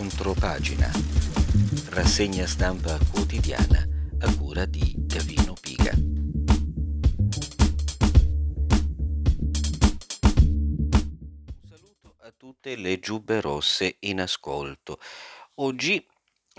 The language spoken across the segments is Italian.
Controppagina. Rassegna stampa quotidiana a cura di Gavino Piga. Un saluto a tutte le giubbe rosse in ascolto. Oggi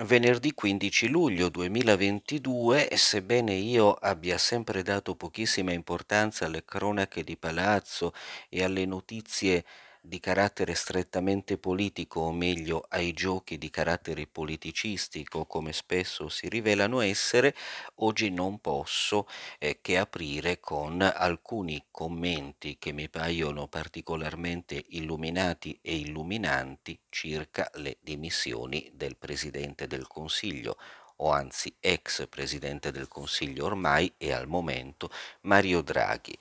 Venerdì 15 luglio 2022, sebbene io abbia sempre dato pochissima importanza alle cronache di palazzo e alle notizie di carattere strettamente politico, o meglio ai giochi di carattere politicistico, come spesso si rivelano essere, oggi non posso eh, che aprire con alcuni commenti che mi paiono particolarmente illuminati e illuminanti circa le dimissioni del Presidente del Consiglio o anzi ex Presidente del Consiglio ormai e al momento Mario Draghi.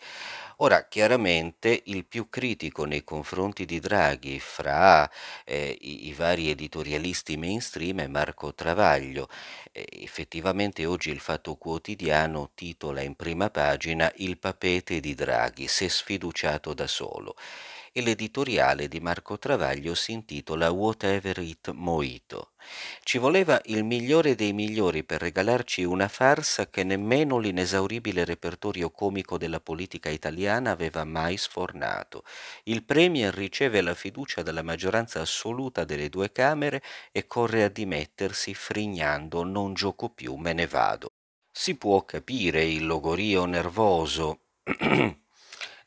Ora, chiaramente il più critico nei confronti di Draghi fra eh, i, i, vari editorialisti mainstream è Marco Travaglio. Eh, effettivamente oggi il Fatto Quotidiano titola in prima pagina Il papete di Draghi, se sfiduciato da solo e l'editoriale di Marco Travaglio si intitola Whatever It Moito. Ci voleva il migliore dei migliori per regalarci una farsa che nemmeno l'inesauribile repertorio comico della politica italiana aveva mai sfornato. Il Premier riceve la fiducia della maggioranza assoluta delle due Camere e corre a dimettersi frignando non gioco più, me ne vado. Si può capire il logorio nervoso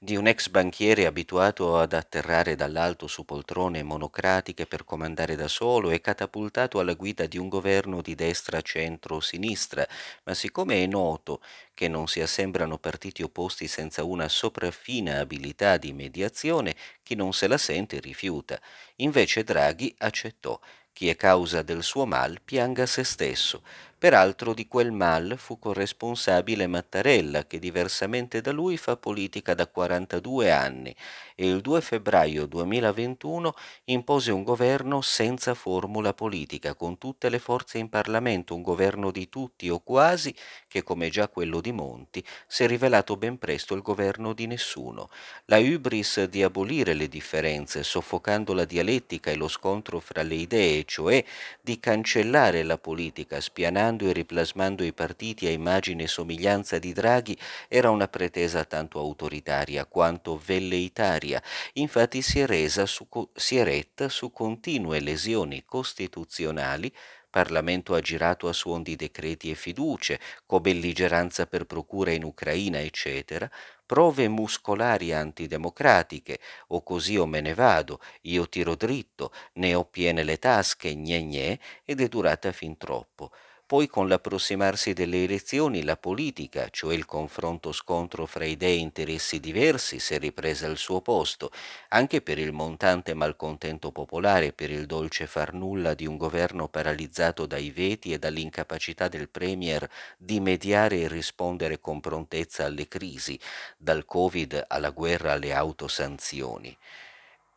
di un ex banchiere abituato ad atterrare dall'alto su poltrone monocratiche per comandare da solo e catapultato alla guida di un governo di destra centro-sinistra, ma siccome è noto che non si assembrano partiti opposti senza una sopraffina abilità di mediazione, chi non se la sente rifiuta. Invece Draghi accettò. Chi è causa del suo mal pianga se stesso. Peraltro di quel mal fu corresponsabile Mattarella, che diversamente da lui fa politica da 42 anni e il 2 febbraio 2021 impose un governo senza formula politica, con tutte le forze in Parlamento, un governo di tutti o quasi, che come già quello di Monti si è rivelato ben presto il governo di nessuno. La hubris di abolire le differenze, soffocando la dialettica e lo scontro fra le idee, cioè di cancellare la politica, spianando e riplasmando i partiti a immagine e somiglianza di Draghi era una pretesa tanto autoritaria quanto velleitaria, infatti si è, resa su, si è retta su continue lesioni costituzionali. Parlamento ha girato a suon di decreti e fiducie, co-belligeranza per procura in Ucraina, eccetera, prove muscolari antidemocratiche, o così o me ne vado, io tiro dritto, ne ho piene le tasche, gne gne, ed è durata fin troppo. Poi con l'approssimarsi delle elezioni la politica, cioè il confronto scontro fra idee e interessi diversi, si è ripresa al suo posto, anche per il montante malcontento popolare, per il dolce far nulla di un governo paralizzato dai veti e dall'incapacità del Premier di mediare e rispondere con prontezza alle crisi, dal Covid alla guerra alle autosanzioni.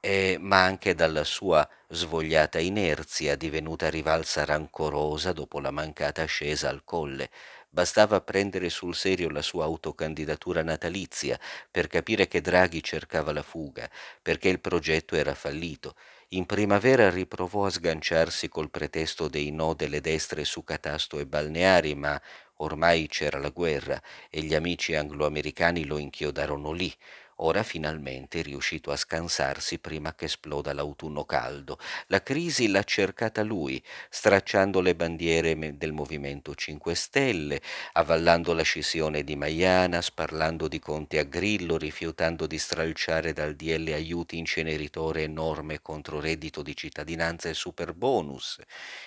Eh, ma anche dalla sua svogliata inerzia divenuta rivalsa rancorosa dopo la mancata ascesa al colle. Bastava prendere sul serio la sua autocandidatura natalizia per capire che Draghi cercava la fuga, perché il progetto era fallito. In primavera riprovò a sganciarsi col pretesto dei no delle destre su catasto e balneari, ma ormai c'era la guerra e gli amici angloamericani lo inchiodarono lì Ora finalmente è riuscito a scansarsi prima che esploda l'autunno caldo. La crisi l'ha cercata lui, stracciando le bandiere del Movimento 5 Stelle, avvallando la scissione di Maiana, sparlando di Conte a Grillo, rifiutando di stralciare dal DL aiuti inceneritore e norme contro reddito di cittadinanza e superbonus,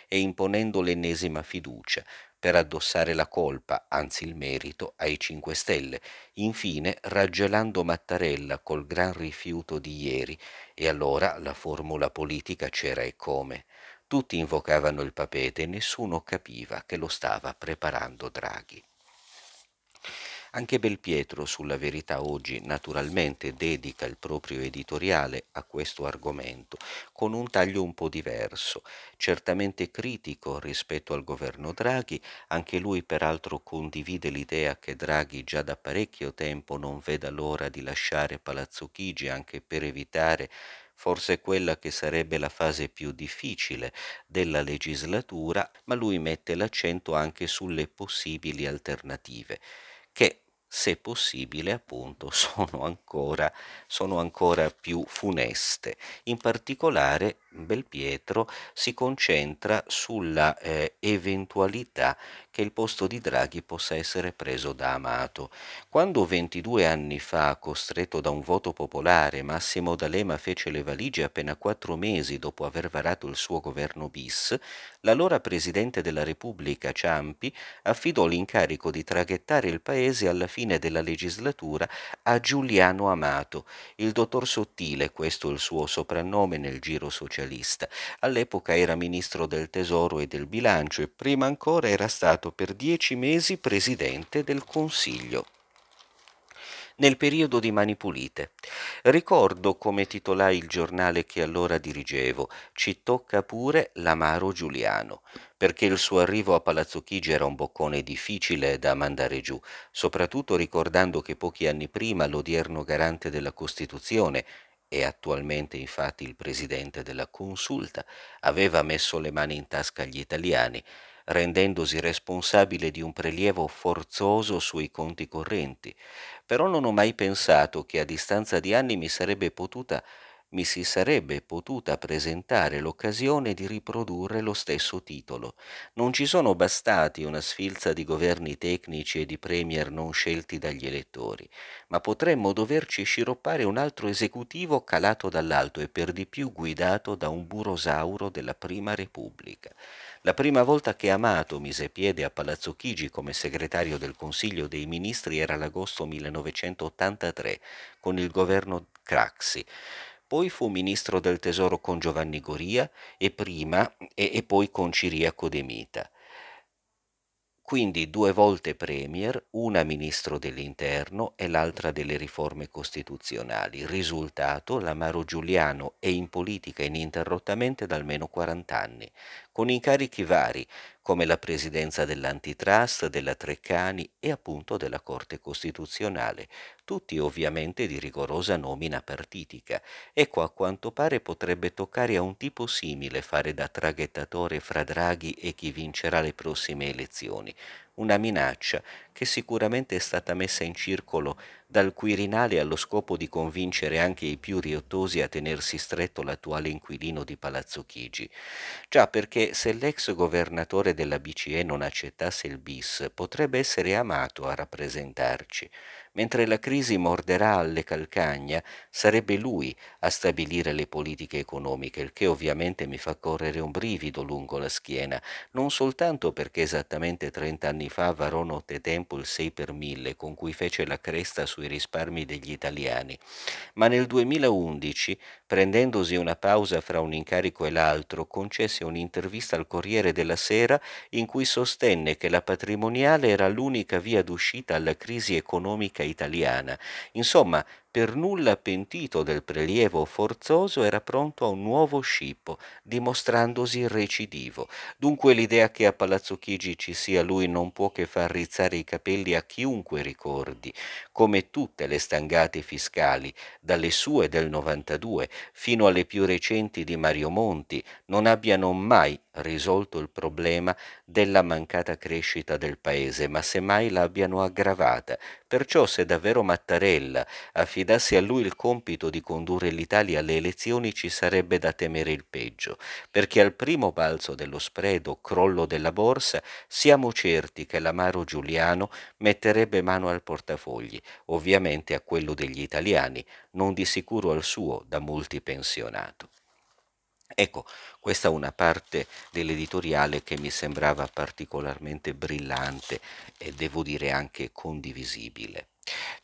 e imponendo l'ennesima fiducia, per addossare la colpa, anzi il merito, ai 5 Stelle, infine raggelando Mattarella col gran rifiuto di ieri, e allora la formula politica c'era e come. Tutti invocavano il papete e nessuno capiva che lo stava preparando Draghi. Anche Belpietro sulla verità oggi naturalmente dedica il proprio editoriale a questo argomento con un taglio un po' diverso, certamente critico rispetto al governo Draghi, anche lui peraltro condivide l'idea che Draghi già da parecchio tempo non veda l'ora di lasciare Palazzo Chigi anche per evitare forse quella che sarebbe la fase più difficile della legislatura, ma lui mette l'accento anche sulle possibili alternative, che se possibile appunto sono ancora, sono ancora più funeste. In particolare Belpietro si concentra sulla eh, eventualità che il posto di Draghi possa essere preso da Amato. Quando 22 anni fa, costretto da un voto popolare, Massimo D'Alema fece le valigie appena quattro mesi dopo aver varato il suo governo bis, l'allora Presidente della Repubblica Ciampi affidò l'incarico di traghettare il Paese alla fine della legislatura a Giuliano Amato, il dottor Sottile, questo il suo soprannome nel giro socialista. All'epoca era ministro del Tesoro e del Bilancio e prima ancora era stato per dieci mesi Presidente del Consiglio nel periodo di Mani Pulite. Ricordo come titolai il giornale che allora dirigevo, Ci tocca pure l'amaro Giuliano, perché il suo arrivo a Palazzo Chigi era un boccone difficile da mandare giù, soprattutto ricordando che pochi anni prima l'odierno garante della Costituzione e attualmente infatti il presidente della Consulta, aveva messo le mani in tasca agli italiani, rendendosi responsabile di un prelievo forzoso sui conti correnti. Però non ho mai pensato che a distanza di anni mi sarebbe potuta mi si sarebbe potuta presentare l'occasione di riprodurre lo stesso titolo. Non ci sono bastati una sfilza di governi tecnici e di premier non scelti dagli elettori, ma potremmo doverci sciroppare un altro esecutivo calato dall'alto e per di più guidato da un burosauro della Prima Repubblica. La prima volta che Amato mise piede a Palazzo Chigi come segretario del Consiglio dei Ministri era l'agosto 1983 con il governo Craxi. Poi fu ministro del tesoro con Giovanni Goria e prima e, e poi con Ciriaco De Mita. Quindi due volte premier, una ministro dell'interno e l'altra delle riforme costituzionali. Risultato, l'Amaro Giuliano è in politica ininterrottamente da almeno 40 anni, con incarichi vari, come la presidenza dell'antitrust, della Treccani e appunto della Corte Costituzionale, tutti ovviamente di rigorosa nomina partitica. Ecco, a quanto pare potrebbe toccare a un tipo simile fare da traghettatore fra Draghi e chi vincerà le prossime elezioni, una minaccia che sicuramente è stata messa in circolo dal Quirinale allo scopo di convincere anche i più riottosi a tenersi stretto l'attuale inquilino di Palazzo Chigi. Già perché se l'ex governatore della BCE non accettasse il bis, potrebbe essere amato a rappresentarci. Mentre la crisi morderà alle calcagna, sarebbe lui a stabilire le politiche economiche, il che ovviamente mi fa correre un brivido lungo la schiena, non soltanto perché esattamente 30 anni fa varò nottetempo il 6 per 1000 con cui fece la cresta sui risparmi degli italiani, ma nel 2011, prendendosi una pausa fra un incarico e l'altro, concesse un'intervista al Corriere della Sera in cui sostenne che la patrimoniale era l'unica via d'uscita alla crisi economica italiana. Insomma, per nulla pentito del prelievo forzoso, era pronto a un nuovo scippo, dimostrandosi recidivo. Dunque l'idea che a Palazzo Chigi ci sia lui non può che far rizzare i capelli a chiunque ricordi, come tutte le stangate fiscali, dalle sue del 92 fino alle più recenti di Mario Monti, non abbiano mai risolto il problema della mancata crescita del paese, ma semmai l'abbiano aggravata. Perciò se davvero Mattarella affidasse a lui il compito di condurre l'Italia alle elezioni ci sarebbe da temere il peggio, perché al primo balzo dello spread o crollo della borsa siamo certi che l'amaro Giuliano metterebbe mano al portafogli, ovviamente a quello degli italiani, non di sicuro al suo da multipensionato. Ecco, questa è una parte dell'editoriale che mi sembrava particolarmente brillante e devo dire anche condivisibile.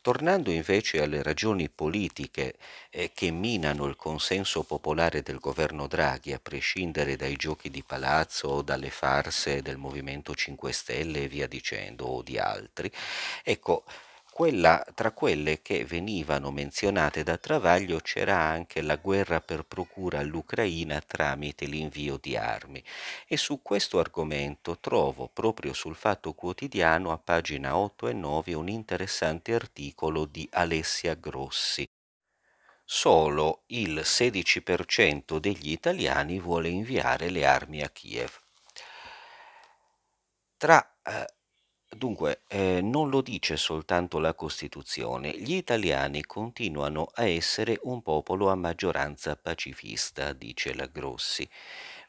Tornando invece alle ragioni politiche eh, che minano il consenso popolare del governo Draghi, a prescindere dai giochi di palazzo o dalle farse del Movimento 5 Stelle e via dicendo, o di altri, ecco, quella, tra quelle che venivano menzionate da Travaglio c'era anche la guerra per procura all'Ucraina tramite l'invio di armi e su questo argomento trovo proprio sul Fatto Quotidiano a pagina 8 e 9 un interessante articolo di Alessia Grossi solo il 16% degli italiani vuole inviare le armi a Kiev. Tra eh, Dunque, eh, non lo dice soltanto la Costituzione, gli italiani continuano a essere un popolo a maggioranza pacifista, dice la Grossi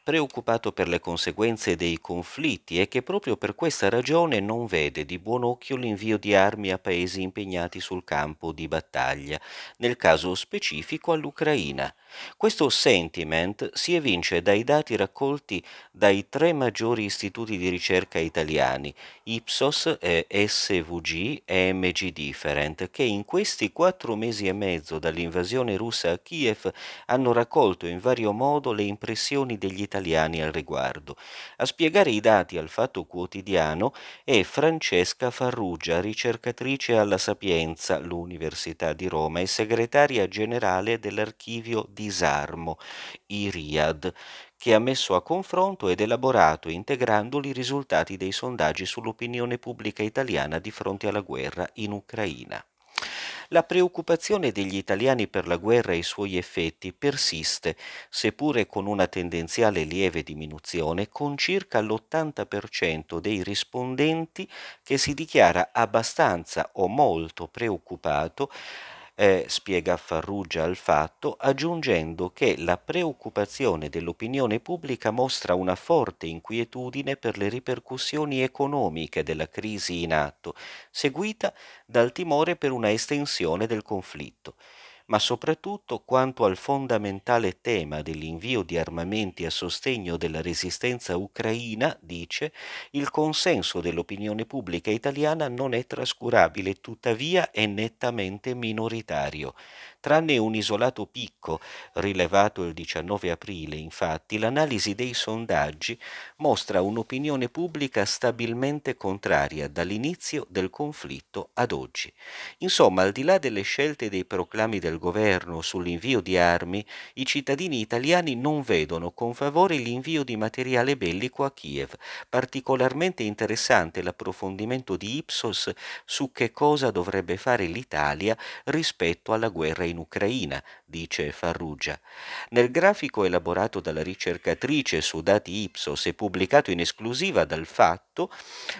preoccupato per le conseguenze dei conflitti e che proprio per questa ragione non vede di buon occhio l'invio di armi a paesi impegnati sul campo di battaglia, nel caso specifico all'Ucraina. Questo sentiment si evince dai dati raccolti dai tre maggiori istituti di ricerca italiani, Ipsos, SVG e MG Different, che in questi quattro mesi e mezzo dall'invasione russa a Kiev hanno raccolto in vario modo le impressioni degli italiani italiani al riguardo. A spiegare i dati al Fatto Quotidiano è Francesca Farrugia, ricercatrice alla Sapienza, l'Università di Roma e segretaria generale dell'archivio Disarmo, IRIAD, che ha messo a confronto ed elaborato integrando i risultati dei sondaggi sull'opinione pubblica italiana di fronte alla guerra in Ucraina. La preoccupazione degli italiani per la guerra e i suoi effetti persiste, seppure con una tendenziale lieve diminuzione, con circa l'80% dei rispondenti che si dichiara abbastanza o molto preoccupato eh, spiega Farrugia al fatto, aggiungendo che la preoccupazione dell'opinione pubblica mostra una forte inquietudine per le ripercussioni economiche della crisi in atto, seguita dal timore per una estensione del conflitto ma soprattutto quanto al fondamentale tema dell'invio di armamenti a sostegno della resistenza ucraina, dice, il consenso dell'opinione pubblica italiana non è trascurabile, tuttavia è nettamente minoritario. Tranne un isolato picco rilevato il 19 aprile, infatti, l'analisi dei sondaggi mostra un'opinione pubblica stabilmente contraria dall'inizio del conflitto ad oggi. Insomma, al di là delle scelte dei proclami del governo sull'invio di armi, i cittadini italiani non vedono con favore l'invio di materiale bellico a Kiev. Particolarmente interessante l'approfondimento di Ipsos su che cosa dovrebbe fare l'Italia rispetto alla guerra in Ucraina, dice Farrugia. Nel grafico elaborato dalla ricercatrice su dati Ipsos e pubblicato in esclusiva dal Fatto,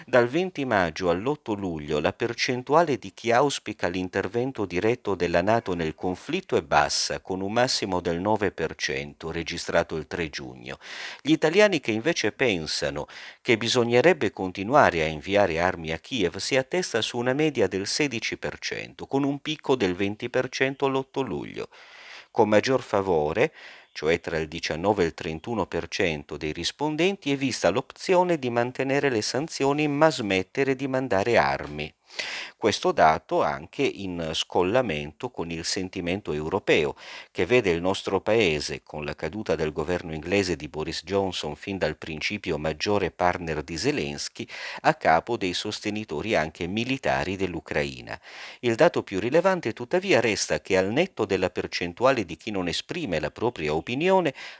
dal 20 maggio all'8 luglio la percentuale di chi auspica l'intervento diretto della Nato nel conflitto è bassa, con un massimo del 9%, registrato il 3 giugno. Gli italiani che invece pensano che bisognerebbe continuare a inviare armi a Kiev si attesta su una media del 16%, con un picco del 20% l'8 luglio. Con maggior favore, cioè tra il 19 e il 31% dei rispondenti, è vista l'opzione di mantenere le sanzioni ma smettere di mandare armi. Questo dato anche in scollamento con il sentimento europeo, che vede il nostro paese, con la caduta del governo inglese di Boris Johnson fin dal principio maggiore partner di Zelensky, a capo dei sostenitori anche militari dell'Ucraina. Il dato più rilevante tuttavia resta che al netto della percentuale di chi non esprime la propria opinione,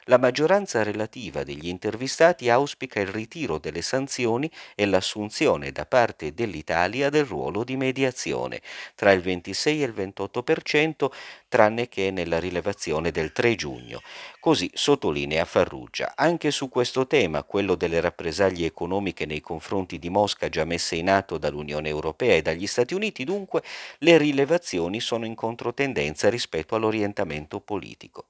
la maggioranza relativa degli intervistati auspica il ritiro delle sanzioni e l'assunzione da parte dell'Italia del ruolo di mediazione. Tra il 26 e il 28%, tranne che nella rilevazione del 3 giugno. Così sottolinea Farrugia. Anche su questo tema, quello delle rappresaglie economiche nei confronti di Mosca già messe in atto dall'Unione Europea e dagli Stati Uniti, dunque, le rilevazioni sono in controtendenza rispetto all'orientamento politico.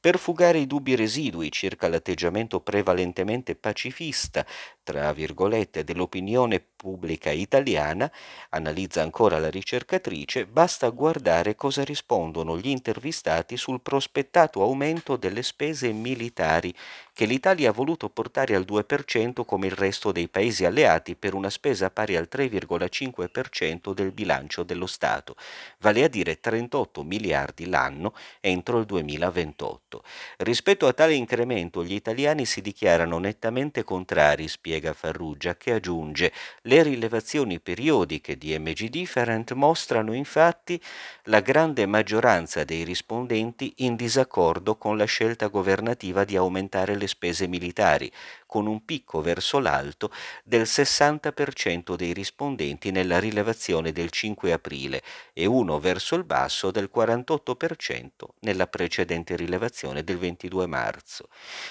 Per fugare i dubbi residui circa l'atteggiamento prevalentemente pacifista, tra virgolette, dell'opinione pubblica italiana, analizza ancora la ricercatrice, basta guardare cosa rispondono gli intervistati sul prospettato aumento delle spese militari che l'Italia ha voluto portare al 2% come il resto dei paesi alleati per una spesa pari al 3,5% del bilancio dello Stato, vale a dire 38 miliardi l'anno entro il 2028. Rispetto a tale incremento gli italiani si dichiarano nettamente contrari, spiega Farrugia, che aggiunge le rilevazioni periodiche di MG Different mostrano infatti la grande maggioranza dei rispondenti in disaccordo con la scelta governativa di aumentare le spese militari, con un picco verso l'alto del 60% dei rispondenti nella rilevazione del 5 aprile e uno verso il basso del 48% nella precedente rilevazione del 22 marzo.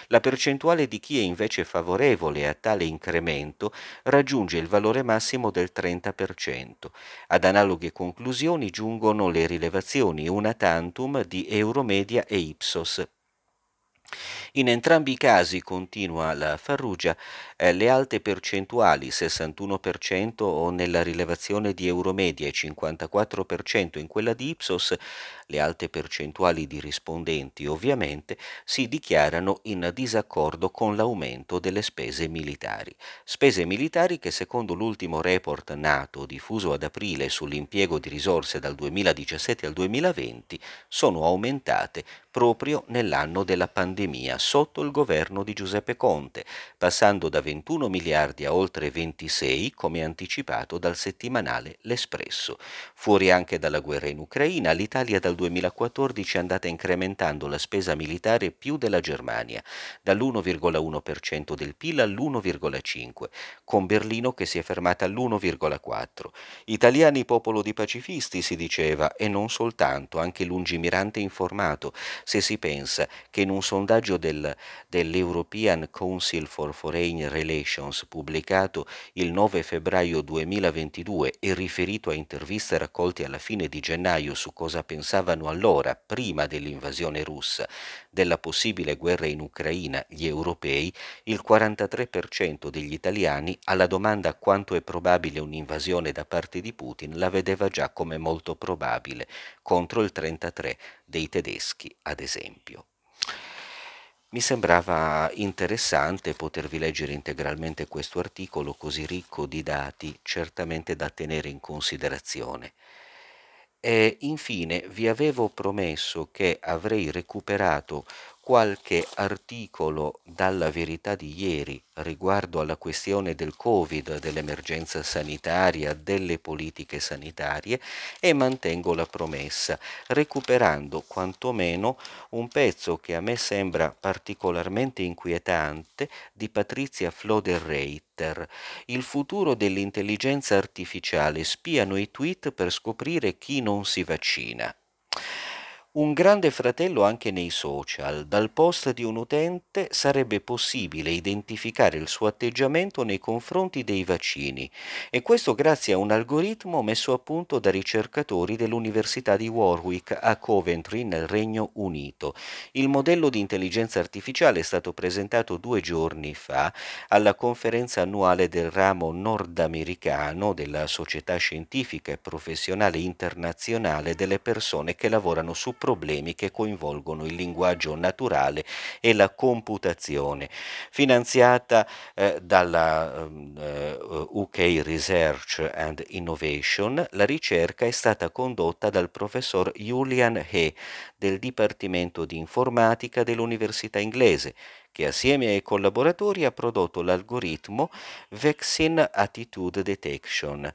La percentuale di chi è invece favorevole a tale incremento raggiunge il valore massimo del 30%. Ad analoghe conclusioni giungono le rilevazioni una tantum di Euromedia e Ipsos in entrambi i casi, continua la Farrugia, eh, le alte percentuali, 61% o nella rilevazione di Euromedia e 54% in quella di Ipsos, le alte percentuali di rispondenti ovviamente, si dichiarano in disaccordo con l'aumento delle spese militari. Spese militari che secondo l'ultimo report NATO diffuso ad aprile sull'impiego di risorse dal 2017 al 2020 sono aumentate proprio nell'anno della pandemia sotto il governo di Giuseppe Conte, passando da 21 miliardi a oltre 26, come anticipato dal settimanale L'Espresso. Fuori anche dalla guerra in Ucraina, l'Italia dal 2014 è andata incrementando la spesa militare più della Germania, dall'1,1% del PIL all'1,5%, con Berlino che si è fermata all'1,4%. Italiani popolo di pacifisti, si diceva, e non soltanto, anche lungimirante informato, se si pensa che in un sondaggio del del, dell'European Council for Foreign Relations pubblicato il 9 febbraio 2022 e riferito a interviste raccolte alla fine di gennaio su cosa pensavano allora, prima dell'invasione russa, della possibile guerra in Ucraina gli europei, il 43% degli italiani alla domanda quanto è probabile un'invasione da parte di Putin la vedeva già come molto probabile, contro il 33% dei tedeschi, ad esempio. Mi sembrava interessante potervi leggere integralmente questo articolo così ricco di dati, certamente da tenere in considerazione. E infine vi avevo promesso che avrei recuperato qualche articolo dalla verità di ieri riguardo alla questione del Covid, dell'emergenza sanitaria, delle politiche sanitarie e mantengo la promessa, recuperando quantomeno un pezzo che a me sembra particolarmente inquietante di Patrizia Floder-Reiter. Il futuro dell'intelligenza artificiale spiano i tweet per scoprire chi non si vaccina. Un grande fratello anche nei social. Dal post di un utente sarebbe possibile identificare il suo atteggiamento nei confronti dei vaccini e questo grazie a un algoritmo messo a punto da ricercatori dell'Università di Warwick a Coventry nel Regno Unito. Il modello di intelligenza artificiale è stato presentato due giorni fa alla conferenza annuale del ramo nordamericano della Società Scientifica e Professionale Internazionale delle persone che lavorano su problemi che coinvolgono il linguaggio naturale e la computazione, finanziata eh, dalla eh, UK Research and Innovation, la ricerca è stata condotta dal professor Julian He del Dipartimento di Informatica dell'Università inglese, che assieme ai collaboratori ha prodotto l'algoritmo Vaccine Attitude Detection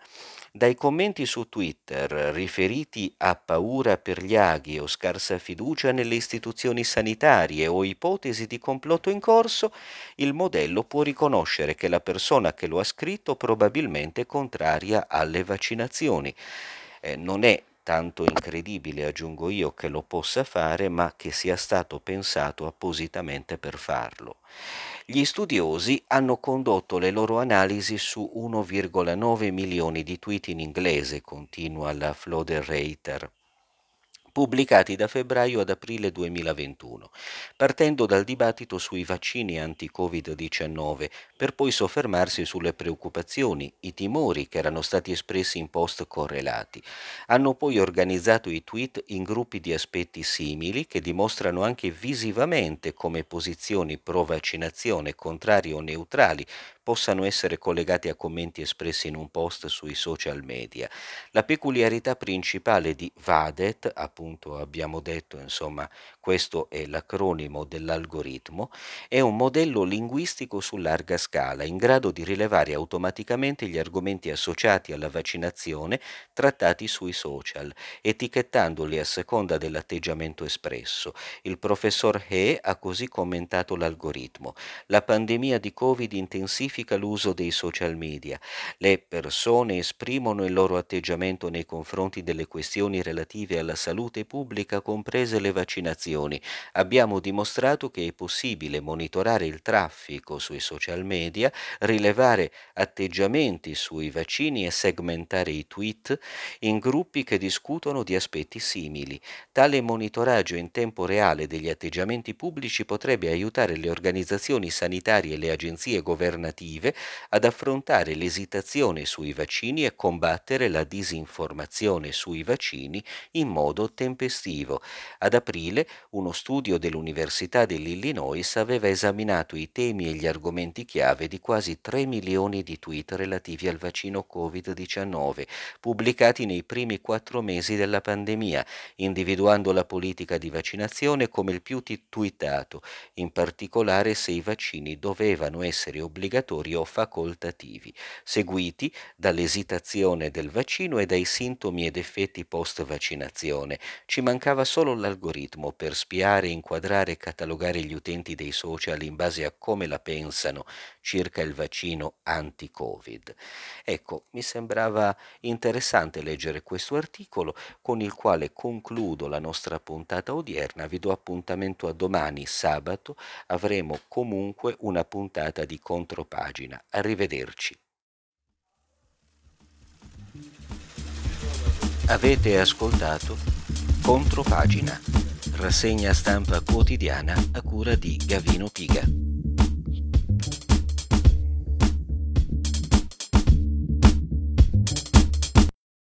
dai commenti su Twitter riferiti a paura per gli aghi o scarsa fiducia nelle istituzioni sanitarie o ipotesi di complotto in corso, il modello può riconoscere che la persona che lo ha scritto probabilmente è contraria alle vaccinazioni. Eh, non è tanto incredibile, aggiungo io, che lo possa fare, ma che sia stato pensato appositamente per farlo. Gli studiosi hanno condotto le loro analisi su 1,9 milioni di tweet in inglese, continua la Floder-Reiter pubblicati da febbraio ad aprile 2021, partendo dal dibattito sui vaccini anti-Covid-19, per poi soffermarsi sulle preoccupazioni, i timori che erano stati espressi in post correlati. Hanno poi organizzato i tweet in gruppi di aspetti simili che dimostrano anche visivamente come posizioni pro vaccinazione, contrarie o neutrali possano essere collegati a commenti espressi in un post sui social media. La peculiarità principale di VADET, appunto abbiamo detto, insomma, questo è l'acronimo dell'algoritmo, è un modello linguistico su larga scala in grado di rilevare automaticamente gli argomenti associati alla vaccinazione trattati sui social, etichettandoli a seconda dell'atteggiamento espresso. Il professor He ha così commentato l'algoritmo. La pandemia di Covid intensifica l'uso dei social media. Le persone esprimono il loro atteggiamento nei confronti delle questioni relative alla salute pubblica, comprese le vaccinazioni. Abbiamo dimostrato che è possibile monitorare il traffico sui social media, rilevare atteggiamenti sui vaccini e segmentare i tweet in gruppi che discutono di aspetti simili. Tale monitoraggio in tempo reale degli atteggiamenti pubblici potrebbe aiutare le organizzazioni sanitarie e le agenzie governative ad affrontare l'esitazione sui vaccini e combattere la disinformazione sui vaccini in modo tempestivo. Ad aprile uno studio dell'Università dell'Illinois aveva esaminato i temi e gli argomenti chiave di quasi 3 milioni di tweet relativi al vaccino Covid-19, pubblicati nei primi quattro mesi della pandemia, individuando la politica di vaccinazione come il più twittato, in particolare se i vaccini dovevano essere obbligatori o facoltativi, seguiti dall'esitazione del vaccino e dai sintomi ed effetti post-vaccinazione. Ci mancava solo l'algoritmo per spiare, inquadrare e catalogare gli utenti dei social in base a come la pensano circa il vaccino anti-Covid. Ecco, mi sembrava interessante leggere questo articolo con il quale concludo la nostra puntata odierna. Vi do appuntamento a domani, sabato, avremo comunque una puntata di contropagina. Arrivederci. Avete ascoltato Contropagina, rassegna stampa quotidiana a cura di Gavino Piga.